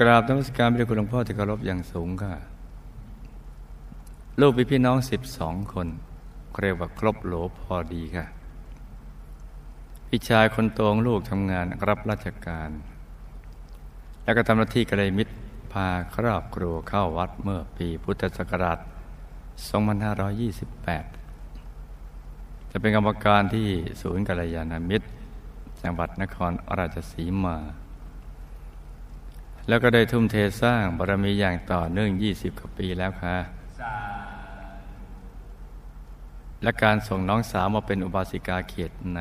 กราบนมัสการพระคุณหลวงพ่อที่เคารพอย่างสูงค่ะ ลูกพี่พี่น้องสิบสองคนเรียกว่าครบโหลพอดีค่ะ พี่ชายคนโตของลูกทำงานรับราชการ แล้วก็ทำหน้าที่กระไรมิตรพาครอบครัวเข้าวัดเมื่อปีพุทธศักราช 2528 จะเป็นกรรมการที่ศูนย์กัลยาณมิตร จังหวัดนครราชสีมา แล้วก็ได้ทุ่มเทสร้างบารมีอย่างต่อเนื่อง 20 กว่าปีแล้วค่ะ และการส่งน้องสาวมาเป็นอุบาสิกาเขตใน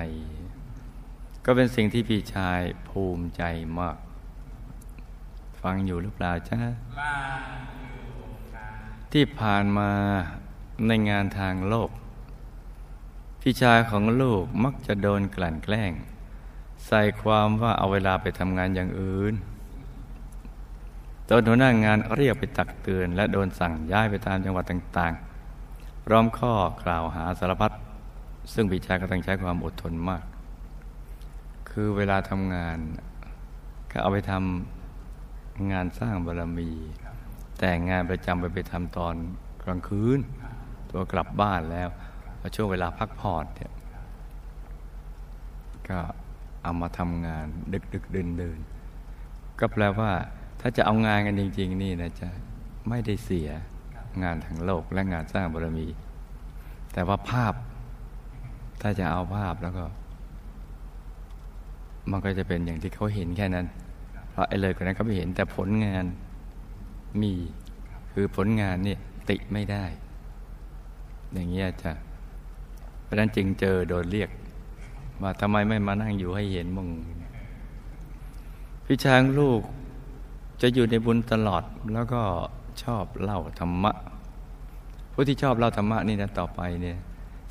ก็เป็นสิ่งที่พี่ชายภูมิใจมาก ฟังอยู่หรือเปล่าจ๊ะที่ผ่านมาในงานทางโลก พี่ชายของลูกมักจะโดนกลั่นแกล้ง ใส่ความว่าเอาเวลาไปทำงานอย่างอื่น โดนหัวหน้างานเรียกไปตักเตือน และโดนสั่งย้ายไปตามจังหวัดต่างๆพร้อมข้อกล่าวหาสารพัดซึ่งพี่ชายก็ต้องใช้ความอดทนมาก คือเวลาทำงานก็เอาไปทำงานสร้างบารมี แต่งานประจำไปไปทำตอนกลางคืน ตัวกลับบ้านแล้วพอช่วงเวลาพักผ่อนเนี่ยก็เอามาทำงานดึกดึกเดินเดินก็แปลว่า ถ้าจะเอางานกันจริง ๆ นี่นะจะไม่ได้เสียงานทางโลกและงานสร้างบารมี แต่ว่าภาพถ้าจะเอาภาพแล้วก็ มันก็จะเป็นอย่างที่เขาเห็นแค่นั้น เพราะไอ้เลยกว่านั้นเขาไม่เห็นแต่ผลงานมีคือผลงานนี่ติไม่ได้ อย่างเงี้ยจ้ะเพราะนั้นจึงเจอโดนเรียก ว่าทำไมไม่มานั่งอยู่ให้เห็นมึงพี่ช้างลูก จะอยู่ในบุญตลอดแล้วก็ชอบเล่าธรรมะ ผู้ที่ชอบเล่าธรรมะนี่นะต่อไปเนี่ย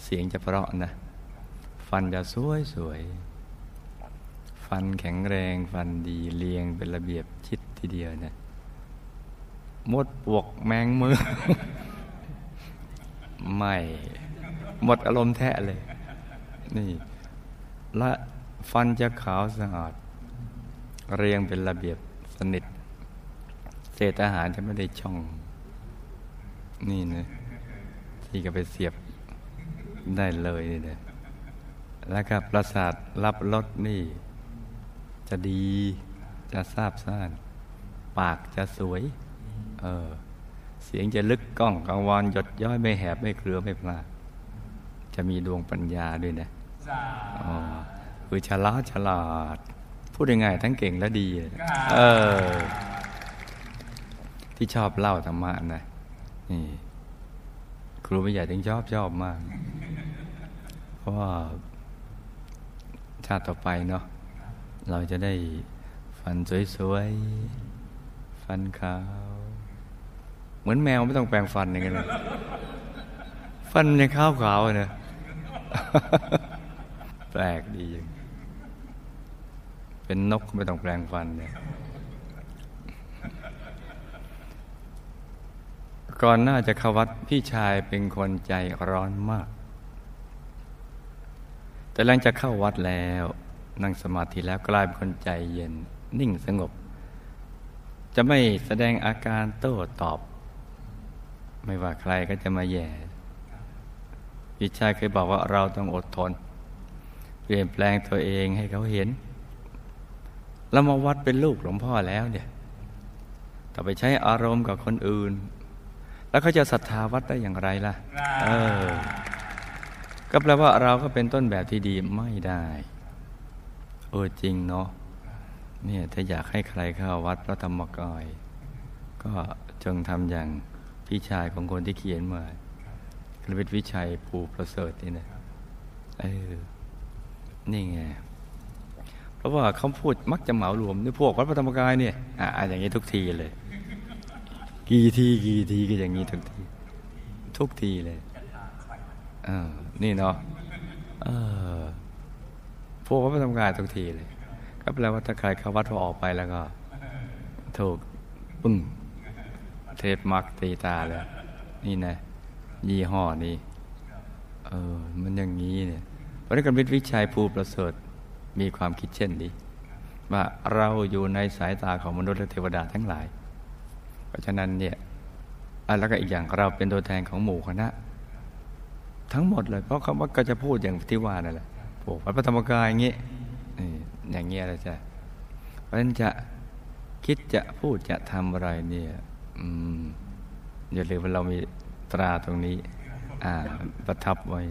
เสียงจะเพราะนะ ฟันจะสวยสวย ฟันแข็งแรงฟันดีเรียงเป็นระเบียบชิดทีเดียวเนะมดปวกแมงมือ ไม่ หมดอารมณ์แท้เลย นี่ และฟันจะขาวสะอาด เรียงเป็นระเบียบสนิท เศษอาหารจะไม่ได้ช่อง นี่นะที่ก็ไปเสียบได้เลยนี่นะแล้วก็ประสาทรับรสนี่ จะดีจะทราบซ่าน ปากจะสวย เออ เสียงจะลึกก้องกังวานหยดย้อยไม่แหบไม่เครือไม่พลาดจะมีดวงปัญญาด้วยนะอ๋อคือฉลาดฉลาด พูดยังไงทั้งเก่งและดี เออ ที่ชอบเล่าธรรมะนะนี่ครูไม่ใหญ่ถึงชอบชอบมาก เพราะว่าชาติต่อไปเนาะเราจะได้ฟันสวยๆ ฟันขาว เหมือนแมวไม่ต้องแปรงฟันอย่างเงี้ยเลยฟันยังขาวขาวเนะแปลกดีอย่างเป็นนกไม่ต้องแปลงฟันเนี่ย ก่อนหน้าจะเข้าวัดพี่ชายเป็นคนใจร้อนมาก แต่หลังจากเข้าวัดแล้วนั่งสมาธิแล้วกลายเป็นคนใจเย็น นิ่งสงบ จะไม่แสดงอาการโต้ตอบ ไม่ว่าใครก็จะมาแย่พี่ชายเคยบอกว่าเราต้องอดทน เปลี่ยนแปลงตัวเองให้เขาเห็น แล้วมาวัดเป็นลูกหลวงพ่อแล้วเนี่ยแต่ไปใช้อารมณ์กับคนอื่น แล้วเขาจะศรัทธาวัดได้อย่างไรล่ะ เออ ก็แปลว่าเราก็เป็นต้นแบบที่ดีไม่ได้ เออจริงเนาะ เนี่ยถ้าอยากให้ใครเข้าวัดพระธรรมกาย ก็จงทำอย่างพี่ชายของคนที่เขียนมาคริวิชัยภูประเสริฐนี่นะ เออ นี่ไง เพราะว่าเขาพูดมักจะเหมารวมในพวกวัดพระธรรมกายเนี่ย อ่าอย่างนี้ทุกทีเลย กี่ทีกี่ทีก็อย่างนี้ทุกที ทุกทีเลยเออนี่เนาะเออพวกเขาไปทำงานทุกทีเลย ก็แปลว่าถ้าใครเข้าวัดพอออกไปแล้วก็ ถูกปึ้งเทปมักตีตาเลย นี่นะ ยี่ห้อนี้เออมันอย่างนี้เนี่ยพระนักวิทย์วิชัยภูประเสริฐมีความคิดเช่นนี้ ว่าเราอยู่ในสายตาของมนุษย์และเทวดาทั้งหลาย ราะฉะนั้นเนี่ยแล้วก็อีกอย่างเราเป็นตัวแทนของหมู่คณะ ทั้งหมดเลย เพราะเขาก็จะพูดอย่างที่ว่านั่นแหละพวกพระธรรมกายอย่างนี้อย่างเงี้ยอะไรจะเพราะฉะนั้นจะคิดจะพูดจะทำอะไรเนี่ยอย่าลืมว่าเรามีตราตรงนี้ อ่า ประทับไว้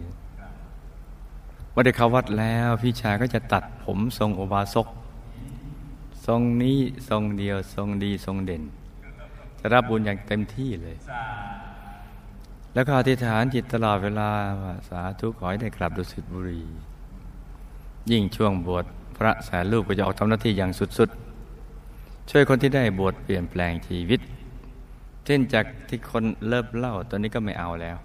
ว่าได้เข้าวัดแล้วพี่ชายก็จะตัดผมทรงโอบาสกทรงนี้ทรงเดียวทรงดีทรงเด่น จะรับบุญอย่างเต็มที่เลย แล้วก็อธิษฐานจิตตลอดเวลาว่าสาธุขอให้ได้กลับดุสิตบุรี ยิ่งช่วงบวชพระสารลูกก็จะออกทำหน้าที่อย่างสุดๆ ช่วยคนที่ได้บวชเปลี่ยนแปลงชีวิต เช่นจากที่คนเลิกเล่าตอนนี้ก็ไม่เอาแล้ว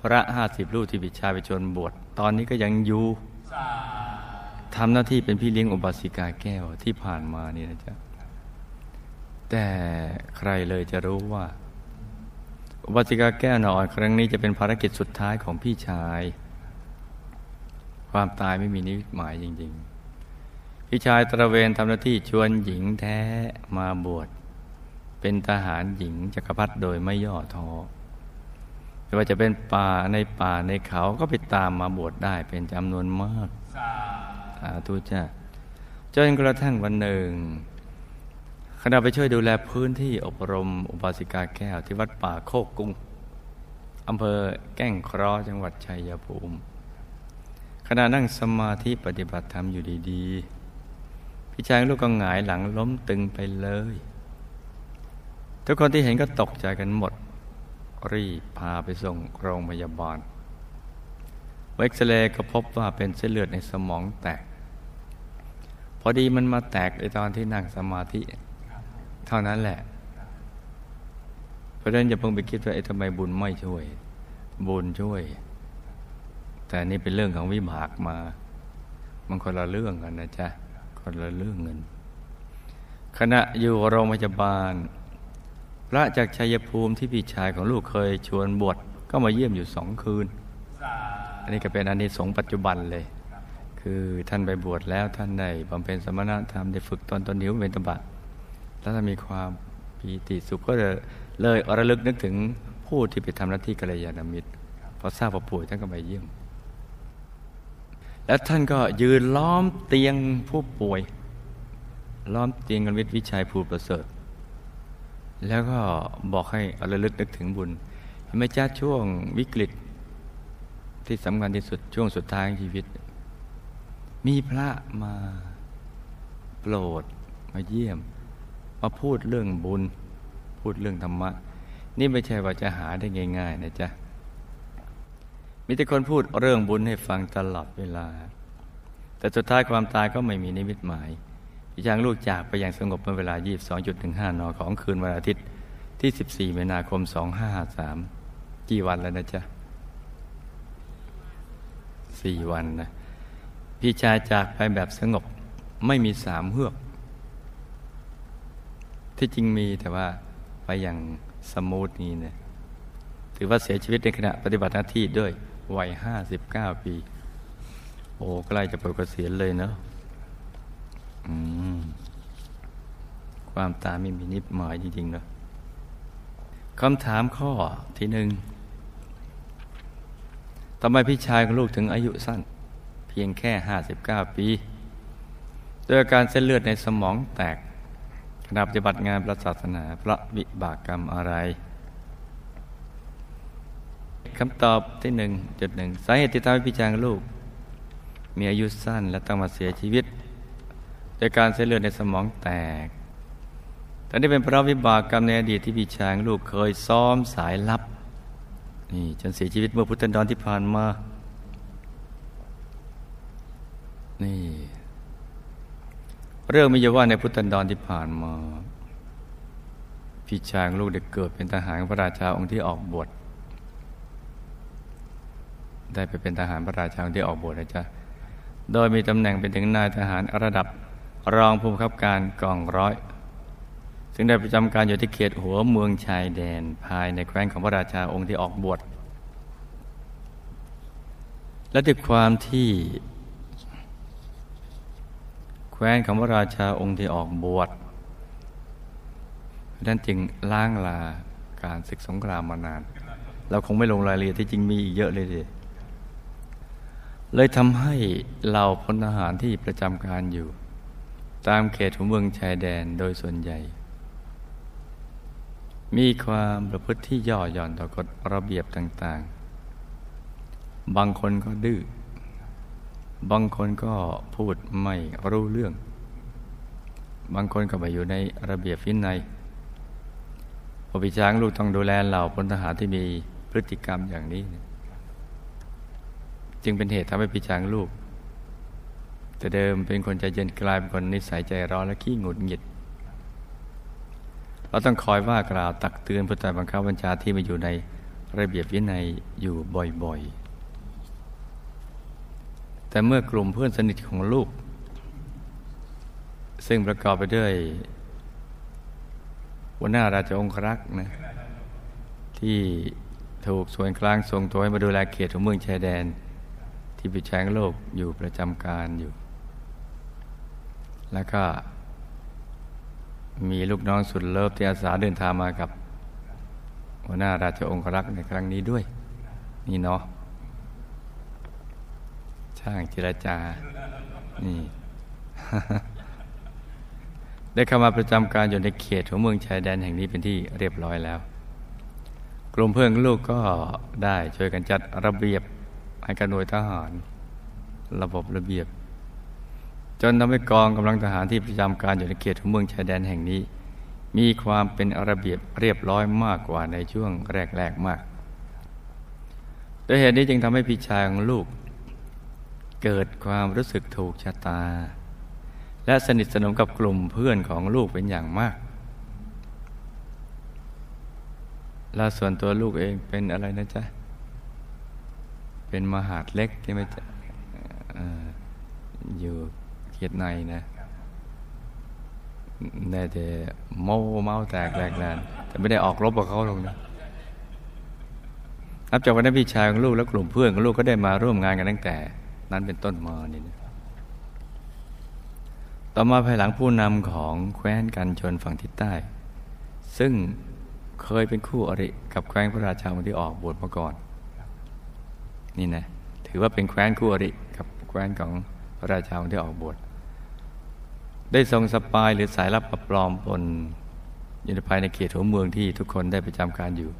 พระห้าสิบลูกที่บิชาไปชนบวชตอนนี้ก็ยังอยู่ทำหน้าที่เป็นพี่เลี้ยงอุบาสิกาแก้วที่ผ่านมานี่นะจ๊ะ แต่ใครเลยจะรู้ว่า อุบาสิกาแก้วนอนครั้งนี้จะเป็นภารกิจสุดท้ายของพี่ชาย ความตายไม่มีนิหมายจริง ๆ พี่ชายตระเวนทำหน้าที่ชวนหญิงแท้มาบวชเป็นทหารหญิงจักรพรรดิโดยไม่ย่อท้อไม่ว่าจะเป็นป่าในป่าในเขาก็ไปตามมาบวชได้เป็นจำนวนมากสาธุจ้าจนกระทั่งวันหนึ่ง ขณะไปช่วยดูแลพื้นที่อบรมอุบาสิกาแก้วที่วัดป่าโคกกุ้งอำเภอแก้งครอจังหวัดชัยภูมิขณะนั่งสมาธิปฏิบัติธรรมอยู่ดีๆ พี่ชายลูกก็หงายหลังล้มตึงไปเลย ทุกคนที่เห็นก็ตกใจกันหมด รีบพาไปส่งโรงพยาบาลเอ็กซเรย์ก็พบว่าเป็นเส้นเลือดในสมองแตก พอดีมันมาแตกในตอนที่นั่งสมาธิ เท่านั้นแหละ เพราะฉะนั้นอย่าเพิ่งไปคิดว่าไอ้ทำไมบุญไม่ช่วย บุญช่วย แต่นี่เป็นเรื่องของวิบากมา มันคนละเรื่องกันนะจ๊ะ คนละเรื่องเงิน ขณะอยู่โรงพยาบาล พระจากชัยภูมิที่พี่ชายของลูกเคยชวนบวชก็มาเยี่ยมอยู่สองคืน อันนี้ก็เป็นอันนี้สงปัจจุบันเลย คือท่านไปบวชแล้วท่านได้บำเพ็ญสมณธรรมได้ฝึกตนตนหิวเป็นตบะ แล้วถ้ามีความปีติสุขก็เลยเลยระลึกนึกถึงผู้ที่ไปทำหน้าที่กัลยาณมิตรพอทราบว่าป่วยท่านก็ไปเยี่ยม แล้วท่านก็ยืนล้อมเตียงผู้ป่วย ล้อมเตียงกันวิทย์วิชัยภูประเสริฐ แล้วก็บอกให้ระลึกนึกถึงบุญไม่จ้าช่วงวิกฤต ที่สำคัญที่สุดช่วงสุดท้ายของชีวิต มีพระมาโปรดมาเยี่ยม มาพูดเรื่องบุญ พูดเรื่องธรรมะ นี่ไม่ใช่ว่าจะหาได้ง่าย ๆ นะจ๊ะ มีแต่คนพูดเรื่องบุญให้ฟังตลอดเวลา แต่สุดท้ายความตายก็ไม่มีนิมิตหมายพี่ช้างลูกจากไปอย่างสงบเมื่อเวลา 22.15 น ของคืนวันอาทิตย์ที่ 14 มีนาคม 2553กี่วันแล้วนะจ๊ะสี่วันนะพี่ชายจากไปแบบสงบไม่มีสามเฮือก ที่จริงมีแต่ว่าไปอย่างสมูทนี้เนะถือว่าเสียชีวิตในขณะปฏิบัติหน้าที่ด้วยวัยห้าสิบเก้าปี โอ้ใกล้จะปลดเกษียณเลยเนาะความตาไม่มีนิดหมายจริงๆเนาะคำถามข้อที่หนึ่งทำไมพี่ชายของลูกถึงอายุสั้น เพียงแค่ห้าสิบเก้าปีด้วยการเส้นเลือดในสมองแตก ขณะปฏิบัติงานพระศาสนาพระวิบากกรรมอะไรคำตอบที่หนึ่งจุดหนึ่งสาเหตุที่ทำให้พี่ชางลูก มีอายุสั้นและต้องมาเสียชีวิตด้วยการเส้นเลือดในสมองแตกแต่นี่เป็นเพราะวิบากกรรมในอดีตที่พี่ชายลูกเคยซ้อมสายลับ นี่จนเสียชีวิตเมื่อพุทธันดรที่ผ่านมา นี่ เรื่องมีอยู่ว่าในพุทธันดรที่ผ่านมา พี่ชายลูกได้เกิดเป็นทหารพระราชาองค์ที่ออกบวชได้ไปเป็นทหารพระราชาองค์ที่ออกบวชนะจ๊ะโดยมีตำแหน่งเป็นถึงนายทหารระดับรองผู้บังคับการกองร้อย ซึ่งได้ประจำการอยู่ที่เขตหัวเมืองชายแดนภายในแคว้นของพระราชาองค์ที่ออกบวชและด้วยความที่ ว้นของพระราชาองค์ที่ออกบวชนั้นจึงล้างลาการศึกสงครามมานาน เราคงไม่ลงรายละเอียดที่จริงมีอีกเยอะเลยดิเลยทำให้เราพลทหารที่ประจำการอยู่ ตามเขตของเมืองชายแดนโดยส่วนใหญ่ มีความประพฤติที่ย่อหย่อนต่อกฎระเบียบต่าง ๆ บางคนก็ดื้อ บางคนก็พูดไม่รู้เรื่อง บางคนก็ไปอยู่ในระเบียบฟินในพอพี่ช้างลูกต้องดูแลเหล่าพลทหารที่มีพฤติกรรมอย่างนี้ จึงเป็นเหตุทำให้พี่ช้างลูก แต่เดิมเป็นคนใจเย็นกลายเป็นคนนิสัยใจร้อนและขี้หงุดหงิด เราต้องคอยว่ากล่าวตักเตือนผู้ใต้บังคับบัญชาที่มาอยู่ในระเบียบวินัยอยู่บ่อยๆ แต่เมื่อกลุ่มเพื่อนสนิทของลูก ซึ่งประกอบไปด้วยหัวหน้าราชองครักษ์นะที่ถูกส่วนกลางส่งตัวให้มาดูแลเขตของเมืองชายแดน ที่ปิดแฉงโลกอยู่ประจำการอยู่ แล้วก็มีลูกน้องสุดเลิฟที่อาสาเดินทางมากับหัวหน้าราชองครักษ์ในครั้งนี้ด้วย นี่เนาะ ช่างเจรจา นี่ ได้เข้ามาประจำการอยู่ในเขตของเมืองชายแดนแห่งนี้เป็นที่เรียบร้อยแล้ว กลุ่มเพื่อนลูกก็ได้ช่วยกันจัดระเบียบให้กับหน่วยทหาร ระบบระเบียบ จนทำให้กองกำลังทหารที่ประจำการอยู่ในเขตของเมืองชายแดนแห่งนี้ มีความเป็นระเบียบเรียบร้อยมากกว่าในช่วงแรกๆมากโดยเหตุนี้จึงทำให้พี่ชายของลูก เกิดความรู้สึกถูกชะตา และสนิทสนมกับกลุ่มเพื่อนของลูกเป็นอย่างมากแล้วส่วนตัวลูกเองเป็นอะไรนะจ๊ะ เป็นมหาดเล็กใช่ไหมจ๊ะอยู่เขียดในนะแน่แต่เมาเมาแตกแหลกแลนแต่ไม่ได้ออกรบกับเขาลงนะนับจากวันนั้นพี่ชายของลูกและกลุ่มเพื่อนของลูกก็ได้มาร่วมงานกันตั้งแต่ นั้นเป็นต้นมานี่นะต่อมาภายหลังผู้นำของแคว้นกันชนฝั่งทิศใต้ ซึ่งเคยเป็นคู่อริกับแคว้นพระราชาที่ออกบวชมาก่อน นี่นะถือว่าเป็นแคว้นคู่อริกับแคว้นของพระราชาที่ออกบวชได้ทรงสปายหรือสายลับปลอมปนอยู่ภายในเขตหัวเมืองที่ทุกคนได้ประจำการอยู่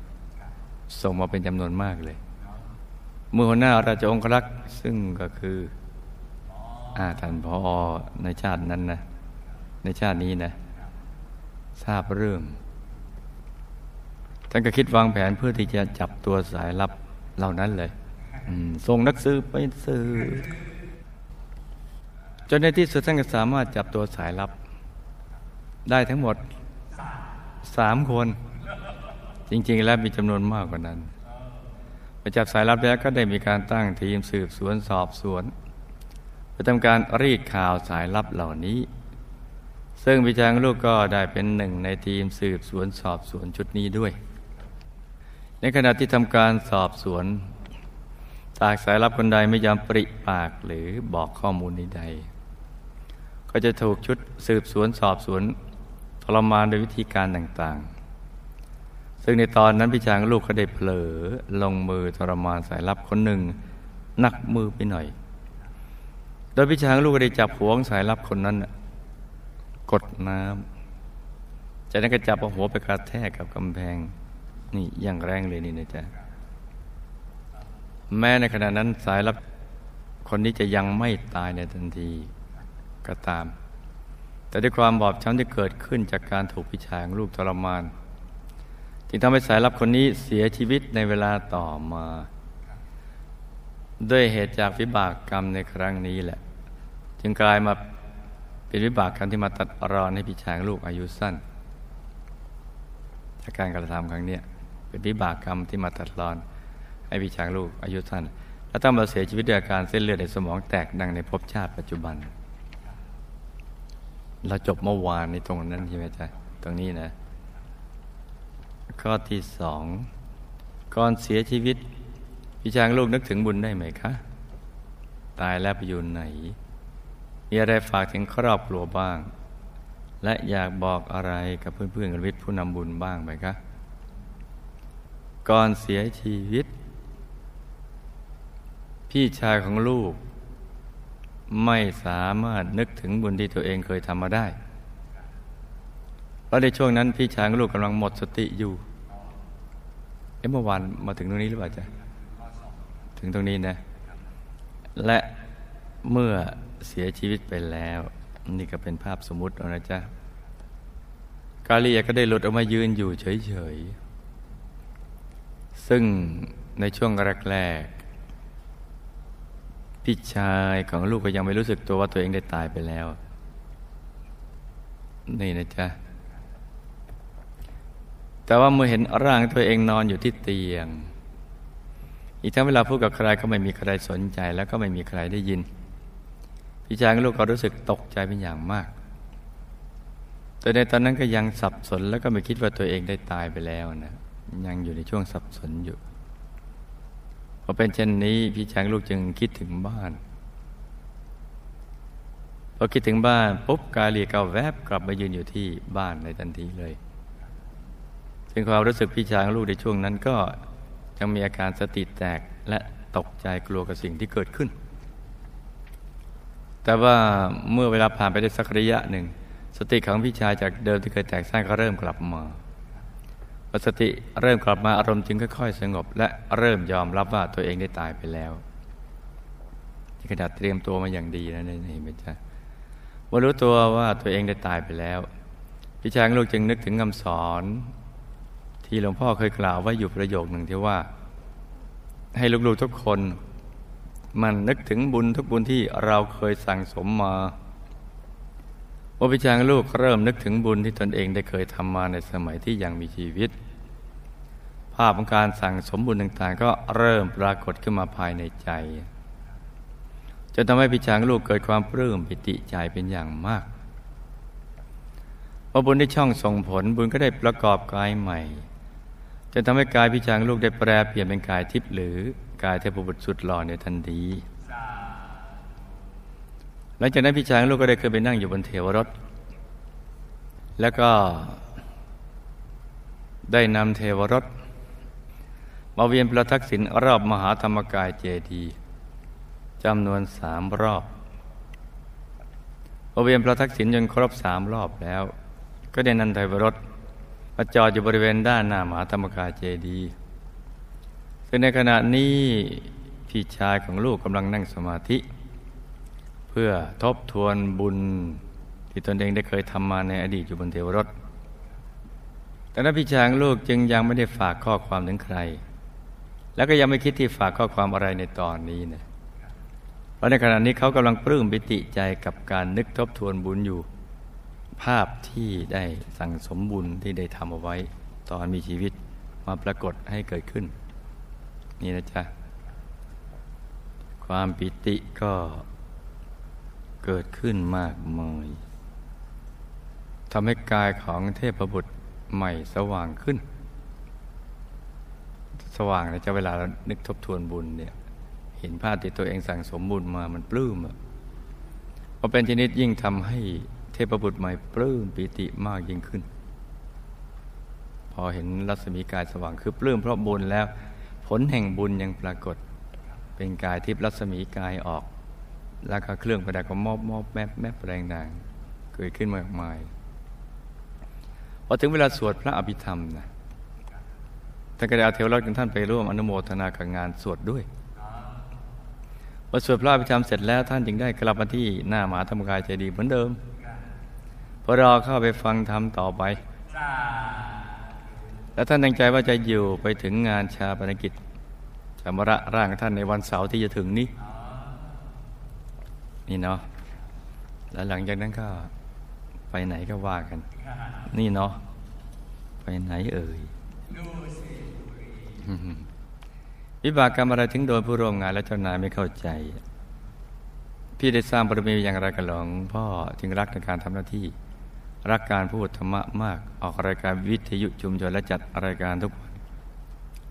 ส่งมาเป็นจำนวนมากเลย เมื่อหัวหน้าราชองครักษ์ซึ่งก็คืออาท่านพอในชาตินั้นนะในชาตินี้นะ ทราบเรื่องท่านก็คิดวางแผนเพื่อที่จะจับตัวสายลับเหล่านั้นเลยส่งนักสืบไปสืบจนในที่สุดท่านก็สามารถจับตัวสายลับ ได้ทั้งหมดสามคน จริง ๆ แล้วมีจำนวนมากกว่านั้น ไปจับสายลับแล้วก็ได้มีการตั้งทีมสืบสวนสอบสวนไปทำการรีดข่าวสายลับเหล่านี้ ซึ่งพิจางลูกก็ได้เป็นหนึ่งในทีมสืบสวนสอบสวนชุดนี้ด้วย ในขณะที่ทำการสอบสวนตากสายลับคนใดไม่ยอมปริปากหรือบอกข้อมูลใดก็จะถูกชุดสืบสวนสอบสวนทรมานโดยวิธีการต่างๆ ซึ่งในตอนนั้นพิจางลูกก็ได้เผลอลงมือทรมานสายลับคนหนึ่งหนักมือไปหน่อย โดยพิชางลูกได้จับหัวสายลับคนนั้นกดน้ำจากนั้นก็จับเอาหัวไปกระแทกกับกำแพง นี่อย่างแรงเลยนี่นะจ๊ะแม้ในขณะนั้นสายลับคนนี้จะยังไม่ตายในทันทีก็ตาม แต่ด้วยความบอบช้ำที่เกิดขึ้นจากการถูกพิชางลูกทรมาน จึงทำให้สายลับคนนี้เสียชีวิตในเวลาต่อมา ด้วยเหตุจากวิบากกรรมในครั้งนี้แหละ จึงกลายมาเป็นวิบากกรรมที่มาตัดรอนให้พี่ชายลูกอายุสั้นจากการกระทำครั้งนี้เป็นวิบากกรรมที่มาตัดรอน ให้พี่ชายลูกอายุสั้น และต้องมาเสียชีวิตด้วยอาการเส้นเลือดในสมองแตกดังในภพชาติปัจจุบันเราจบเมื่อวานในตรงนั้นใช่ไหมจ๊ะตรงนี้นะ ข้อที่สองก่อนเสียชีวิตพี่ช้างลูกนึกถึงบุญได้ไหมคะ ตายแล้วไปอยู่ไหน มีอะไรฝากถึงครอบครัวบ้าง และอยากบอกอะไรกับเพื่อนๆกันวิทย์ผู้นำบุญบ้างไหมคะ ก่อนเสียชีวิต พี่ชายของลูก ไม่สามารถนึกถึงบุญที่ตัวเองเคยทำมาได้เพราะในช่วงนั้นพี่ชายของลูกกำลังหมดสติอยู่ เอ๊ะเมื่อวานมาถึงตรงนี้หรือเปล่าจ๊ะถึงตรงนี้นะ และเมื่อเสียชีวิตไปแล้ว นี่ก็เป็นภาพสมมุตินะจ๊ะกาลีก็ได้หลุดออกมายืนอยู่เฉยๆ ซึ่งในช่วงแรกๆพี่ชายของลูกก็ยังไม่รู้สึกตัวว่าตัวเองได้ตายไปแล้ว นี่นะจ๊ะ แต่ว่าเมื่อเห็นร่างตัวเองนอนอยู่ที่เตียง อีกทั้งเวลาพูดกับใครก็ไม่มีใครสนใจ แล้วก็ไม่มีใครได้ยิน พี่ชายกับลูกก็รู้สึกตกใจเป็นอย่างมาก แต่ในตอนนั้นก็ยังสับสนแล้วก็ไม่คิดว่าตัวเองได้ตายไปแล้วนะยังอยู่ในช่วงสับสนอยู่พอเป็นเช่นนี้พี่ชายลูกจึงคิดถึงบ้านพอคิดถึงบ้านปุ๊บกาเลียก็แวบกลับมายืนอยู่ที่บ้านในทันทีเลย ซึ่งความรู้สึกพี่ชายลูกในช่วงนั้นก็ยังมีอาการสติแตกและตกใจกลัวกับสิ่งที่เกิดขึ้น แต่ว่าเมื่อเวลาผ่านไปได้สักระยะหนึ่ง สติของพี่ชายจากเดิมที่เคยแตกสร้างก็เริ่มกลับมาพอสติเริ่มกลับมาอารมณ์จึงค่อยๆ สงบ และเริ่มยอมรับว่าตัวเองได้ตายไปแล้วที่กระดาษเตรียมตัวมาอย่างดีนะนี่เห็นไหมจ๊ะว่ารู้ตัวว่าตัวเองได้ตายไปแล้ว พี่ชายลูกจึงนึกถึงคำสอน ที่หลวงพ่อเคยกล่าวไว้อยู่ประโยคหนึ่งที่ว่า ให้ลูกๆทุกคน มันนึกถึงบุญทุกบุญที่เราเคยสั่งสมมาว่าพิจารลูกเริ่มนึกถึงบุญที่ตนเองได้เคยทำมาในสมัยที่ยังมีชีวิต ภาพของการสั่งสมบุญต่างๆ ก็เริ่มปรากฏขึ้นมาภายในใจจนทำให้พิจารลูกเกิดความปลื้มปิติใจเป็นอย่างมากพอบุญได้ช่องส่งผลบุญก็ได้ประกอบกายใหม่ จะทำให้กายพิจารลูกได้แปลเปลี่ยนเป็นกายทิพย์หรือกายเทพบุตรสุดหล่อในทันทีหลังจากนั้นพิจารลูกก็ได้เคยไปนั่งอยู่บนเทวรถ แล้วก็ได้นำเทวรถ มาเวียนประทักษิณรอบมหาธรรมกายเจดีจำนวนสามรอบพอเวียนประทักษิณจนครบสามรอบแล้ว ก็ได้นันเทวรถ มาจอดอยู่บริเวณด้านหน้ามหาธรรมกายเจดีย์ซึ่งในขณะนี้พี่ชายของลูกกำลังนั่งสมาธิ เพื่อทบทวนบุญที่ตนเองได้เคยทำมาในอดีตอยู่บนเทวรถ แต่นั้นพี่ชายลูกจึงยังไม่ได้ฝากข้อความถึงใคร แล้วก็ยังไม่คิดที่ฝากข้อความอะไรในตอนนี้นะเพราะในขณะนี้เขากำลังปลื้มปิติใจกับการนึกทบทวนบุญอยู่ ภาพที่ได้สั่งสมบุญที่ได้ทำเอาไว้ ตอนมีชีวิตมาปรากฏให้เกิดขึ้น นี่นะจ๊ะ ความปิติก็เกิดขึ้นมากมายทำให้กายของเทพบุตรใหม่สว่างขึ้น สว่างนะจ๊ะเวลาเรานึกทบทวนบุญเนี่ย เห็นภาพที่ตัวเองสั่งสมบุญมามันปลื้มอะพอเป็นชนิดยิ่งทำให้ พบุตรใหม่ปลื้มปิติมากยิ่งขึ้น พอเห็นรัศมีกายสว่างคือปลื้มเพราะบุญแล้ว ผลแห่งบุญยังปรากฏ เป็นกายทิพย์รัศมีกายออก แล้วก็เครื่องประดับก็มอบมอบแมบแมบแรงดังเกิดขึ้นมากมายพอถึงเวลาสวดพระอภิธรรมนะท่านก็ได้เอาเทวรัตน์ของท่านไปร่วมอนุโมทนากับงานสวดด้วยพอสวดพระอภิธรรมเสร็จแล้วท่านจึงได้กลับมาที่หน้ามหาธรรมกายใจดีเหมือนเดิม รอเข้าไปฟังธรรมต่อไป แล้วท่านตั้งใจว่าจะอยู่ไปถึงงานชาปนกิจจำระร่างท่านในวันเสาร์ที่จะถึงนี้ นี่เนาะแล้วหลังจากนั้นก็ไปไหนก็ว่ากัน นี่เนาะไปไหนเอ่ยวิบากกรรมอะไรถึงโดนผู้ร่วมงานและเจ้านายไม่เข้าใจ พี่ได้สร้างบารมีอย่างไรกันหลวงพ่อจึงรักในการทำหน้าที่ รักการพูดธรรมะมาก ออกรายการวิทยุชุมชนและจัดรายการทุกวัน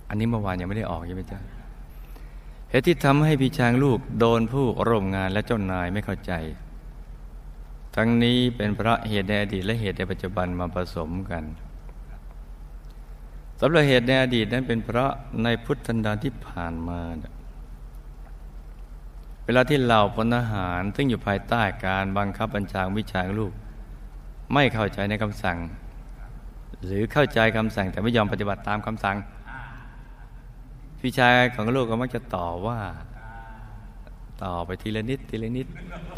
อันนี้เมื่อวานยังไม่ได้ออกใช่ไหมจ๊ะเหตุที่ทำให้พี่ช้างลูกโดนผู้ร่วมงานและเจ้านายไม่เข้าใจ ทั้งนี้เป็นเพราะเหตุในอดีตและเหตุในปัจจุบันมาผสมกันสำหรับเหตุในอดีตนั้นเป็นเพราะในพุทธันดรที่ผ่านมา เวลาที่เหล่าพลทหารซึ่งอยู่ภายใต้การบังคับบัญชาวิชาลูก ไม่เข้าใจในคำสั่ง หรือเข้าใจคำสั่ง แต่ไม่ยอมปฏิบัติตามคำสั่ง พี่ชายของลูกก็มักจะต่อว่า ต่อไปทีละนิดทีละนิด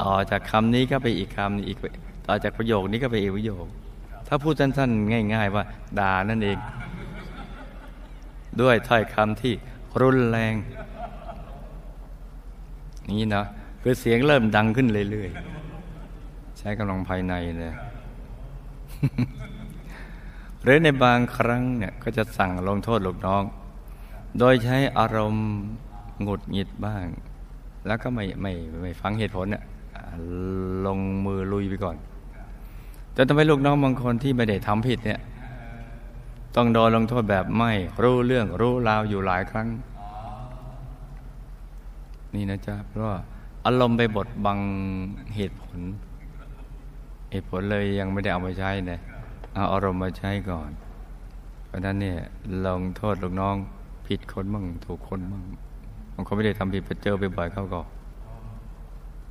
ต่อจากคำนี้ก็ไปอีกคำอีกต่อจากประโยคนี้ก็ไปอีกประโยค ถ้าพูดสั้นๆ ง่าย ๆ ว่าด่านั่นเอง ด้วยถ้อยคำที่รุนแรง นี่นะคือเสียงเริ่มดังขึ้นเรื่อยๆ ใช้กำลังภายในเลย หรือในบางครั้งเนี่ยก็จะสั่งลงโทษลูกน้อง โดยใช้อารมณ์หงุดหงิดบ้าง แล้วก็ไม่ไม่ไม่ฟังเหตุผลเนี่ยลงมือลุยไปก่อนจนทำให้ลูกน้องบางคนที่ไม่ได้ทำผิดเนี่ยต้องโดนลงโทษแบบไม่รู้เรื่องรู้ราวอยู่หลายครั้ง นี่นะจ๊ะเพราะว่าอารมณ์ไปบดบังเหตุผล เหตุผลเลยยังไม่ได้เอามาใช้นะเอาอารมณ์มาใช้ก่อน เพราะนั้นเนี่ยลงโทษลูกน้องผิดคนมั่งถูกคนมั่งบางคนไม่ได้ทำผิดไปเจอไปบ่อยเข้าก็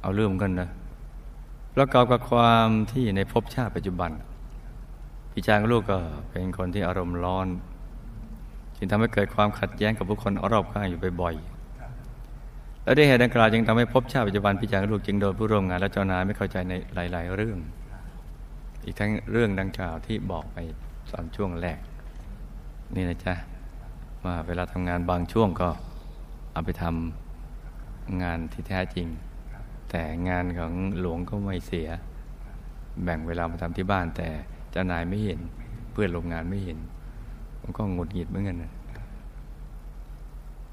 เอาเรื่องกันนะประกอบกับความที่ในภพชาติปัจจุบันพี่ชายลูกก็เป็นคนที่อารมณ์ร้อนจึงทำให้เกิดความขัดแย้งกับผู้คนรอบข้างอยู่บ่อยๆและด้วยเหตุดังกล่าวจึงทำให้ภพชาติปัจจุบันพี่ชายลูกจึงโดนผู้ร่วมงานและเจ้านายไม่เข้าใจในหลาย ๆ เรื่อง อีกทั้งเรื่องดังกล่าวที่บอกไปตอนช่วงแรก นี่นะจ๊ะว่าเวลาทำงานบางช่วงก็เอาไปทำงานที่แท้จริง แต่งานของหลวงก็ไม่เสีย แบ่งเวลามาทำที่บ้าน แต่เจ้านายไม่เห็น เพื่อนโรงงานไม่เห็นผมก็งดหงิดเหมือนกันนะ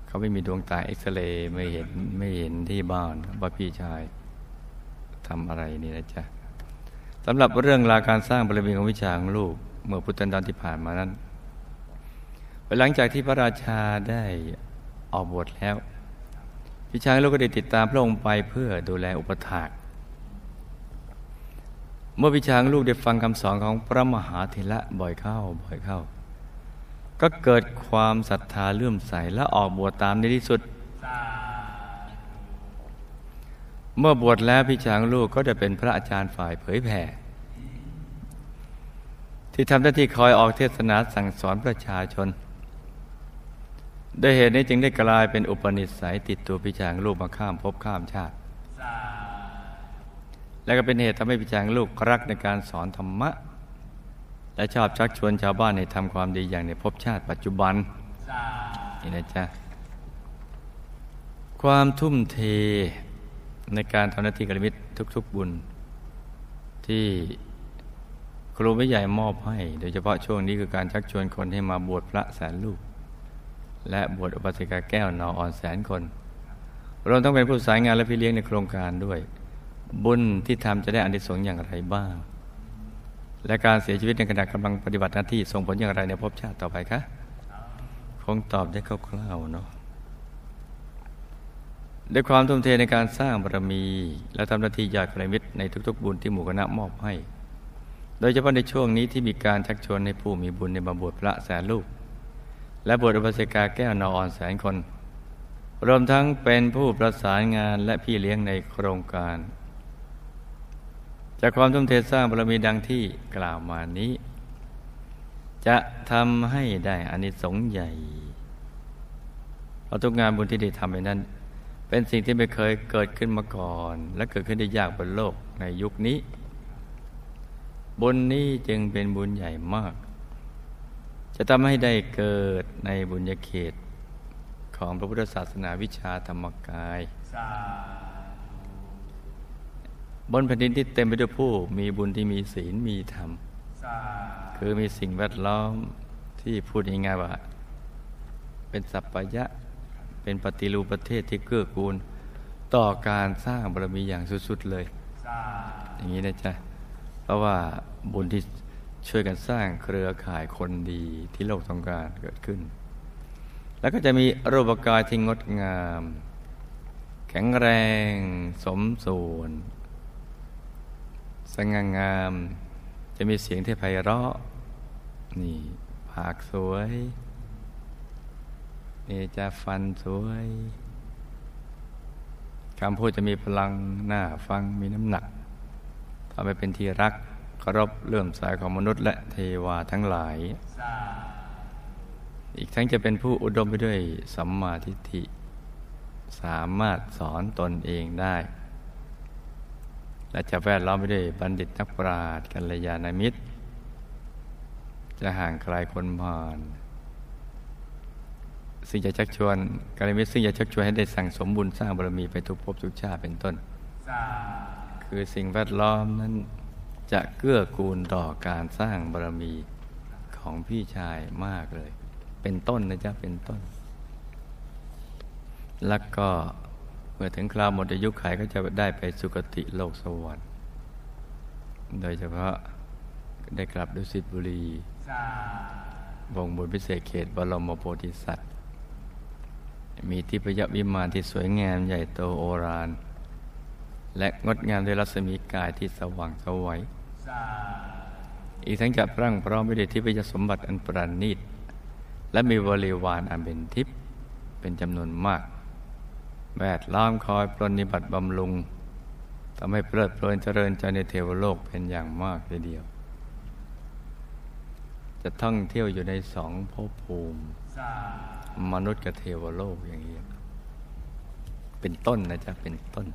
เขาไม่มีดวงตาเอ็กซเรย์ไม่เห็นไม่เห็นที่บ้านว่าพี่ชายทำอะไรนี่นะจ๊ะ สำหรับเรื่องราวการสร้างบารมีของวิชาของลูก เมื่อพุทธันดรที่ผ่านมานั้นหลังจากที่พระราชาได้ออกบวชแล้วพี่ชายลูกก็ได้ติดตามพระองค์ไปเพื่อดูแลอุปถาก เมื่อพิชางลูกได้ฟังคำสอนของพระมหาเถระบ่อยเข้าบ่อยเข้า ก็เกิดความศรัทธาเลื่อมใสและออกบวชตามในที่สุด เมื่อบวชแล้วพิชางลูกก็ได้เป็นพระอาจารย์ฝ่ายเผยแผ่ ที่ทำหน้าที่คอยออกเทศนาสั่งสอนประชาชนด้วยเหตุนี้จึงได้กลายเป็นอุปนิสัยติดตัวพิชางลูกมาข้ามภพข้ามชาติ และก็เป็นเหตุทำให้พิจารณาลูกรักในการสอนธรรมะ และชอบชักชวนชาวบ้านในทำความดีอย่างในภพชาติปัจจุบันนี่นะจ๊ะความทุ่มเท ในการทำหน้าที่กรมิตรทุก ๆบุญ ที่ครูไม่ใหญ่มอบให้ โดยเฉพาะช่วงนี้คือการชักชวนคนให้มาบวชพระแสนลูก และบวชอุปสิกาแก้วนออ่อนแสนคนเราต้องเป็นผู้สายงานและพี่เลี้ยงในโครงการด้วย บุญที่ทำจะได้อานิสงส์อย่างไรบ้าง และการเสียชีวิตในขณะกำลังปฏิบัติหน้าที่ส่งผลอย่างไรในภพชาติต่อไปคะคงตอบได้คร่าวๆเนาะ ด้วยความทุ่มเทในการสร้างบารมี และทำหน้าที่ยอดกระมิตรในทุกๆ บุญที่หมู่คณะมอบให้ โดยเฉพาะในช่วงนี้ที่มีการชักชวนให้ผู้มีบุญในมาบวชพระแสนลูก และบวชอุปสกาแก้วนอนแสนคน รวมทั้งเป็นผู้ประสานงานและพี่เลี้ยงในโครงการ จากความทุ่มเทสร้างบารมีดังที่กล่าวมานี้ จะทำให้ได้อานิสงส์ใหญ่เพราะทุกงานบุญที่ได้ทำไปนั้น เป็นสิ่งที่ไม่เคยเกิดขึ้นมาก่อน และเกิดขึ้นได้ยากบนโลกในยุคนี้ บุญนี้จึงเป็นบุญใหญ่มาก จะทำให้ได้เกิดในบุญญาเขต ของพระพุทธศาสนาวิชาธรรมกาย บนแผ่นดินที่เต็มไปด้วยผู้มีบุญที่มีศีลมีธรรม คือมีสิ่งแวดล้อมที่พูดง่ายๆว่า เป็นสัพพยะ เป็นปฏิรูปประเทศที่เกื้อกูล ต่อการสร้างบารมีอย่างสุดๆเลย อย่างนี้นะจ๊ะ เพราะว่าบุญที่ช่วยกันสร้างเครือข่ายคนดีที่โลกต้องการเกิดขึ้น แล้วก็จะมีรูปกายที่งดงาม แข็งแรงสมส่วนสง่างาม จะมีเสียงที่ไพเราะ นี่ ปากสวย นี่จะฟันสวยคำพูดจะมีพลังหน้าฟังมีน้ำหนักทำให้เป็นที่รักเคารพเลื่อมใสของมนุษย์และเทวาทั้งหลาย อีกทั้งจะเป็นผู้อุดมไปด้วยสัมมาทิฏฐิ สามารถสอนตนเองได้ และจะแวดล้อมไปด้วยบัณฑิตนักปราชญ์กัลยาณมิตร จะห่างไกลคนผ่าน ซึ่งจะชักชวนกัลมิตรซึ่งจะชักชวนให้ได้สั่งสมบุญสร้างบารมีไปทุกภพทุกชาติเป็นต้น คือสิ่งแวดล้อมนั้นจะเกื้อกูลต่อการสร้างบารมีของพี่ชายมากเลย เป็นต้นนะจ๊ะเป็นต้น แล้วก็เมื่อถึงคราวหมดอายุขัยก็จะได้ไปสุคติโลกสวรรค์ โดยเฉพาะได้กลับดุสิตบุรีวงบุญพิเศษเขตบรมโพธิสัตว์ มีทิพยวิมานที่สวยงามใหญ่โตโอรานและงดงามด้วยรัศมีกายที่สว่างสวัยอีกทั้งจะพรั่งพร้อมไปด้วยทิพยสมบัติอันประณีต และมีบริวารอันเป็นทิพย์เป็นจำนวนมาก แวดล้อมคอยปรนนิบัติบำรุงทำให้เพลิดเพลินเจริญใจในเทวโลกเป็นอย่างมากทีเดียว จะท่องเที่ยวอยู่ในสองภพภูมิ มนุษย์กับเทวโลกอย่างนี้ เป็นต้นนะจ๊ะ เป็นต้น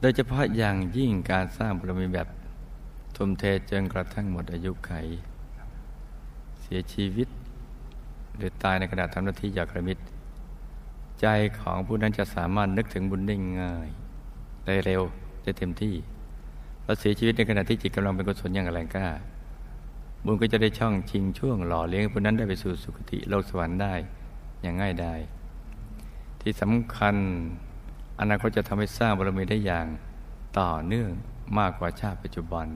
โดยเฉพาะอย่างยิ่งการสร้างบารมีแบบทุ่มเทจนกระทั่งหมดอายุไข เสียชีวิต หรือตายในขณะทำหน้าที่อยากระมิดใจของผู้นั้นจะสามารถนึกถึงบุญได้ง่ายได้เร็วได้เต็มที่เราเสียชีวิตในขณะที่จิตกำลังเป็นกุศลอย่างแรงกล้า บุญก็จะได้ช่องชิงช่วงหล่อเลี้ยงผู้นั้นได้ไปสู่สุคติโลกสวรรค์ได้อย่างง่ายได้ ที่สำคัญอนาคตจะทำให้สร้างบารมีได้อย่างต่อเนื่องมากกว่าชาติปัจจุบัน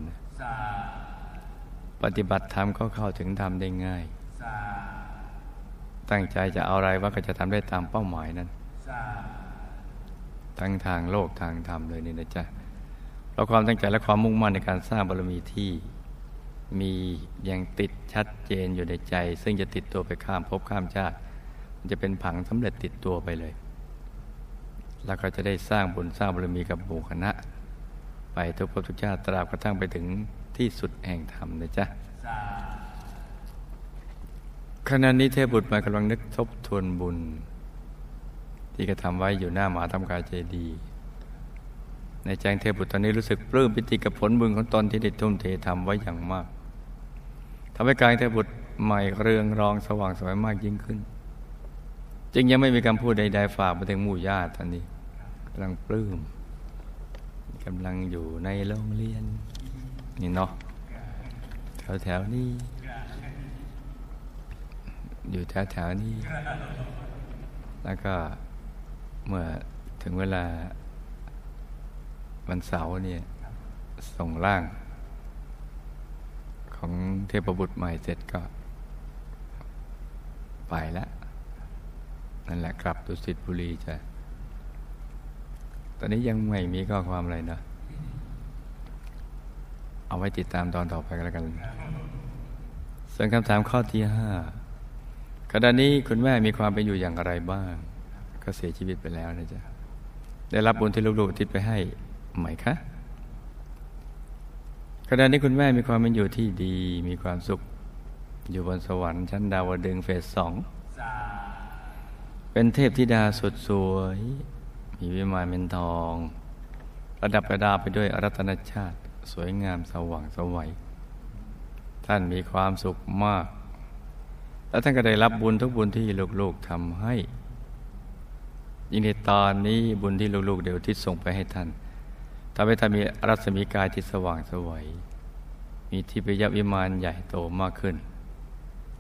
ปฏิบัติธรรมก็เข้าถึงธรรมได้ง่าย ตั้งใจจะเอาอะไรว่าก็จะทำได้ตามเป้าหมายนั้น ทั้งทางโลกทางธรรมเลยนี่นะจ๊ะเราความตั้งใจและความมุ่งมั่นในการสร้างบารมีที่ มียังติดชัดเจนอยู่ในใจ ซึ่งจะติดตัวไปข้ามภพข้ามชาติมันจะเป็นผังสำเร็จติดตัวไปเลย แล้วก็จะได้สร้างบุญสร้างบารมีกับหมู่คณะ ไปทุกภพทุกชาติตราบกระทั่งไปถึงที่สุดแห่งธรรมนะจ๊ะขณะนี้เทพบุตรมากำลังนึกทบทวนบุญ ที่กระทำไว้อยู่หน้าหมาธรรมกายเจดีในแจงเทพบุตรตอนนี้รู้สึกปลื้มปิติกับผลบุญของตนที่ได้ทุ่มเททำไว้อย่างมาก ทำให้กายเทพบุตรใหม่เรืองรองสว่างสวยมากยิ่งขึ้น จึงยังไม่มีคำพูดใดๆฝากไปถึงหมู่ญาติตอนนี้กำลังปลื้มกำลังอยู่ในโรงเรียน นี่เนาะแถวๆนี้ อยู่แถวๆนี้ แล้วก็เมื่อถึงเวลาวันเสาร์เนี่ยส่งร่าง ของเทพบุตรใหม่เสร็จก็ ไปแล้วนั่นแหละกลับดุสิตบุรีจ้ะตอนนี้ยังไม่มีข้อความอะไรเนาะเอาไว้ติดตามตอนต่อไปกันแล้วกันส่วนคำถามข้อที่ห้าขณะนี้คุณแม่มีความเป็นอยู่อย่างไรบ้าง ก็เสียชีวิตไปแล้วนะจ๊ะ ได้รับบุญที่ลูกๆทิศไปให้ไหมคะ ขณะนี้คุณแม่มีความเป็นอยู่ที่ดี มีความสุข อยู่บนสวรรค์ชั้นดาวดึงเฟสสอง เป็นเทพธิดาสดสวย มีวิมานเป็นทองระดับประดาไปด้วยอรัตนชาติ สวยงามสว่างสวัย ท่านมีความสุขมาก และท่านก็ได้รับบุญทุกบุญที่ลูกๆทำให้ ยิ่งในตอนนี้บุญที่ลูกๆเดี๋ยวทิศส่งไปให้ท่าน ทำให้ท่านมีรัศมีกายที่สว่างสวยมีทิพยวิมานใหญ่โตมากขึ้น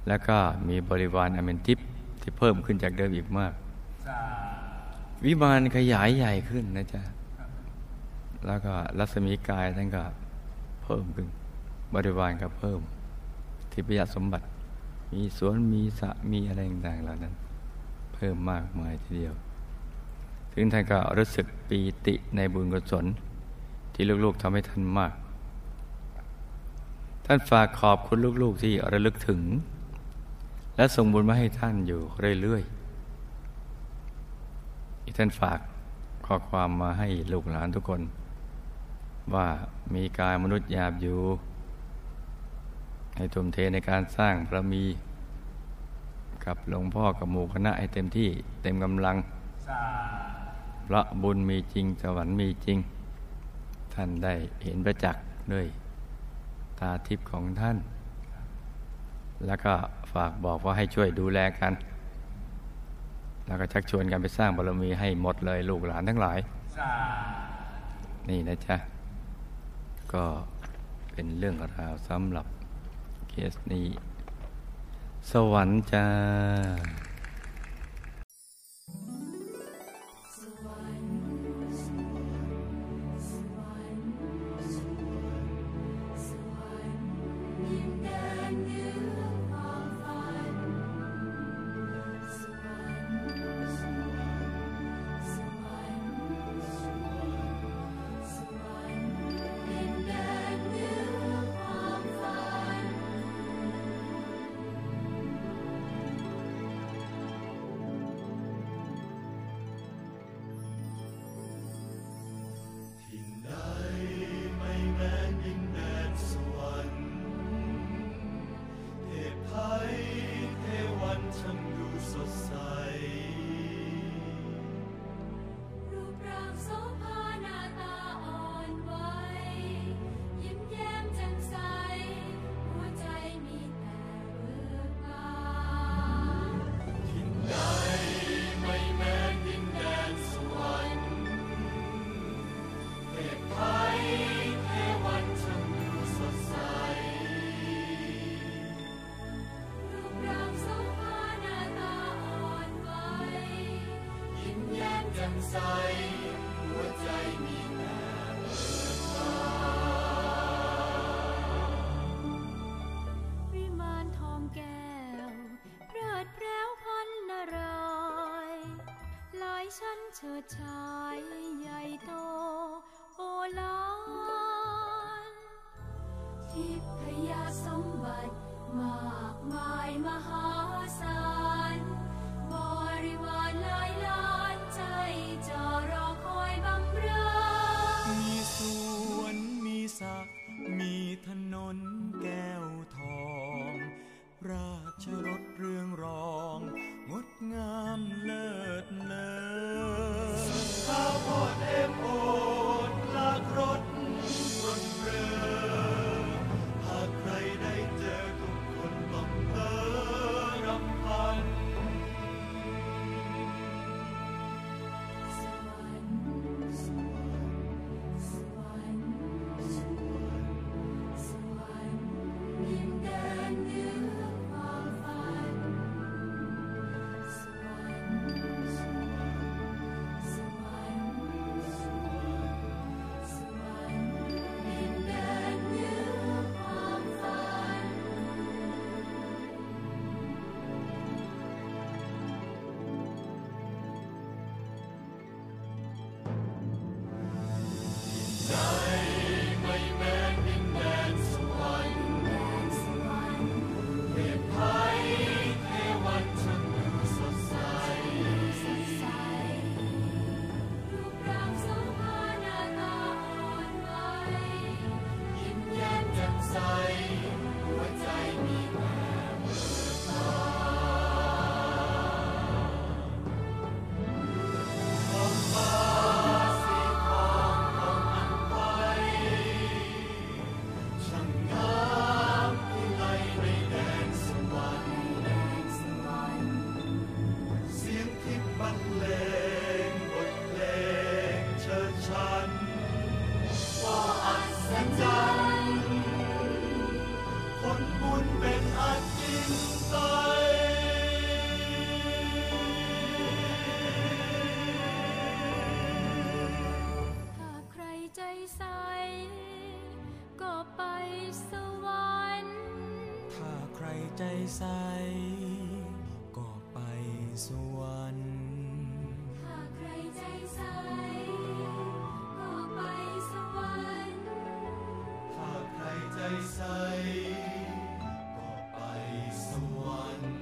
แล้วก็มีบริวารอเมนทิพที่เพิ่มขึ้นจากเดิมอีกมาก วิมานขยายใหญ่ขึ้นนะจ๊ะ แล้วก็รัศมีกายท่านก็เพิ่มขึ้น บริวารก็เพิ่ม ทิพยสมบัติ มีสวนมีสระมีอะไรต่างๆเหล่านั้น เพิ่มมากมายทีเดียว ถึงท่านก็รู้สึกปีติในบุญกุศล ที่ลูกๆทำให้ท่านมาก ท่านฝากขอบคุณลูกๆที่ระลึกถึง และส่งบุญมาให้ท่านอยู่เรื่อยๆอีกท่านฝากข้อความมาให้ลูกหลานทุกคน ว่ามีกายมนุษย์หยาบอยู่ ให้ทุ่มเทในการสร้างพระมีกับหลวงพ่อกับหมู่คณะให้เต็มที่เต็มกำลังพระบุญมีจริงสวรรค์มีจริง ท่านได้เห็นประจักษ์ด้วยตาทิพย์ของท่าน แล้วก็ฝากบอกว่าให้ช่วยดูแลกัน แล้วก็ชักชวนกันไปสร้างบารมีให้หมดเลยลูกหลานทั้งหลาย นี่นะจ๊ะ ก็เป็นเรื่องราวสำหรับเคสนี้ สวรรค์จ้า เชิดชา ใจใส ก็ไปสวรรค์ถ้าใครใจใส ก็ไปสวรรค์ใสก็ไปสวรรค์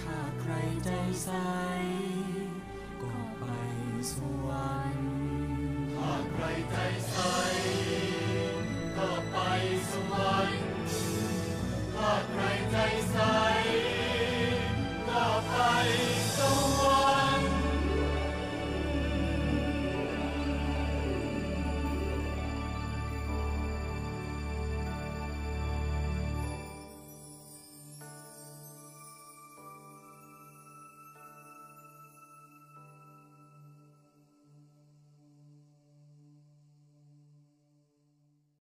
ถ้าใครใจใสก็ไปสวรรค์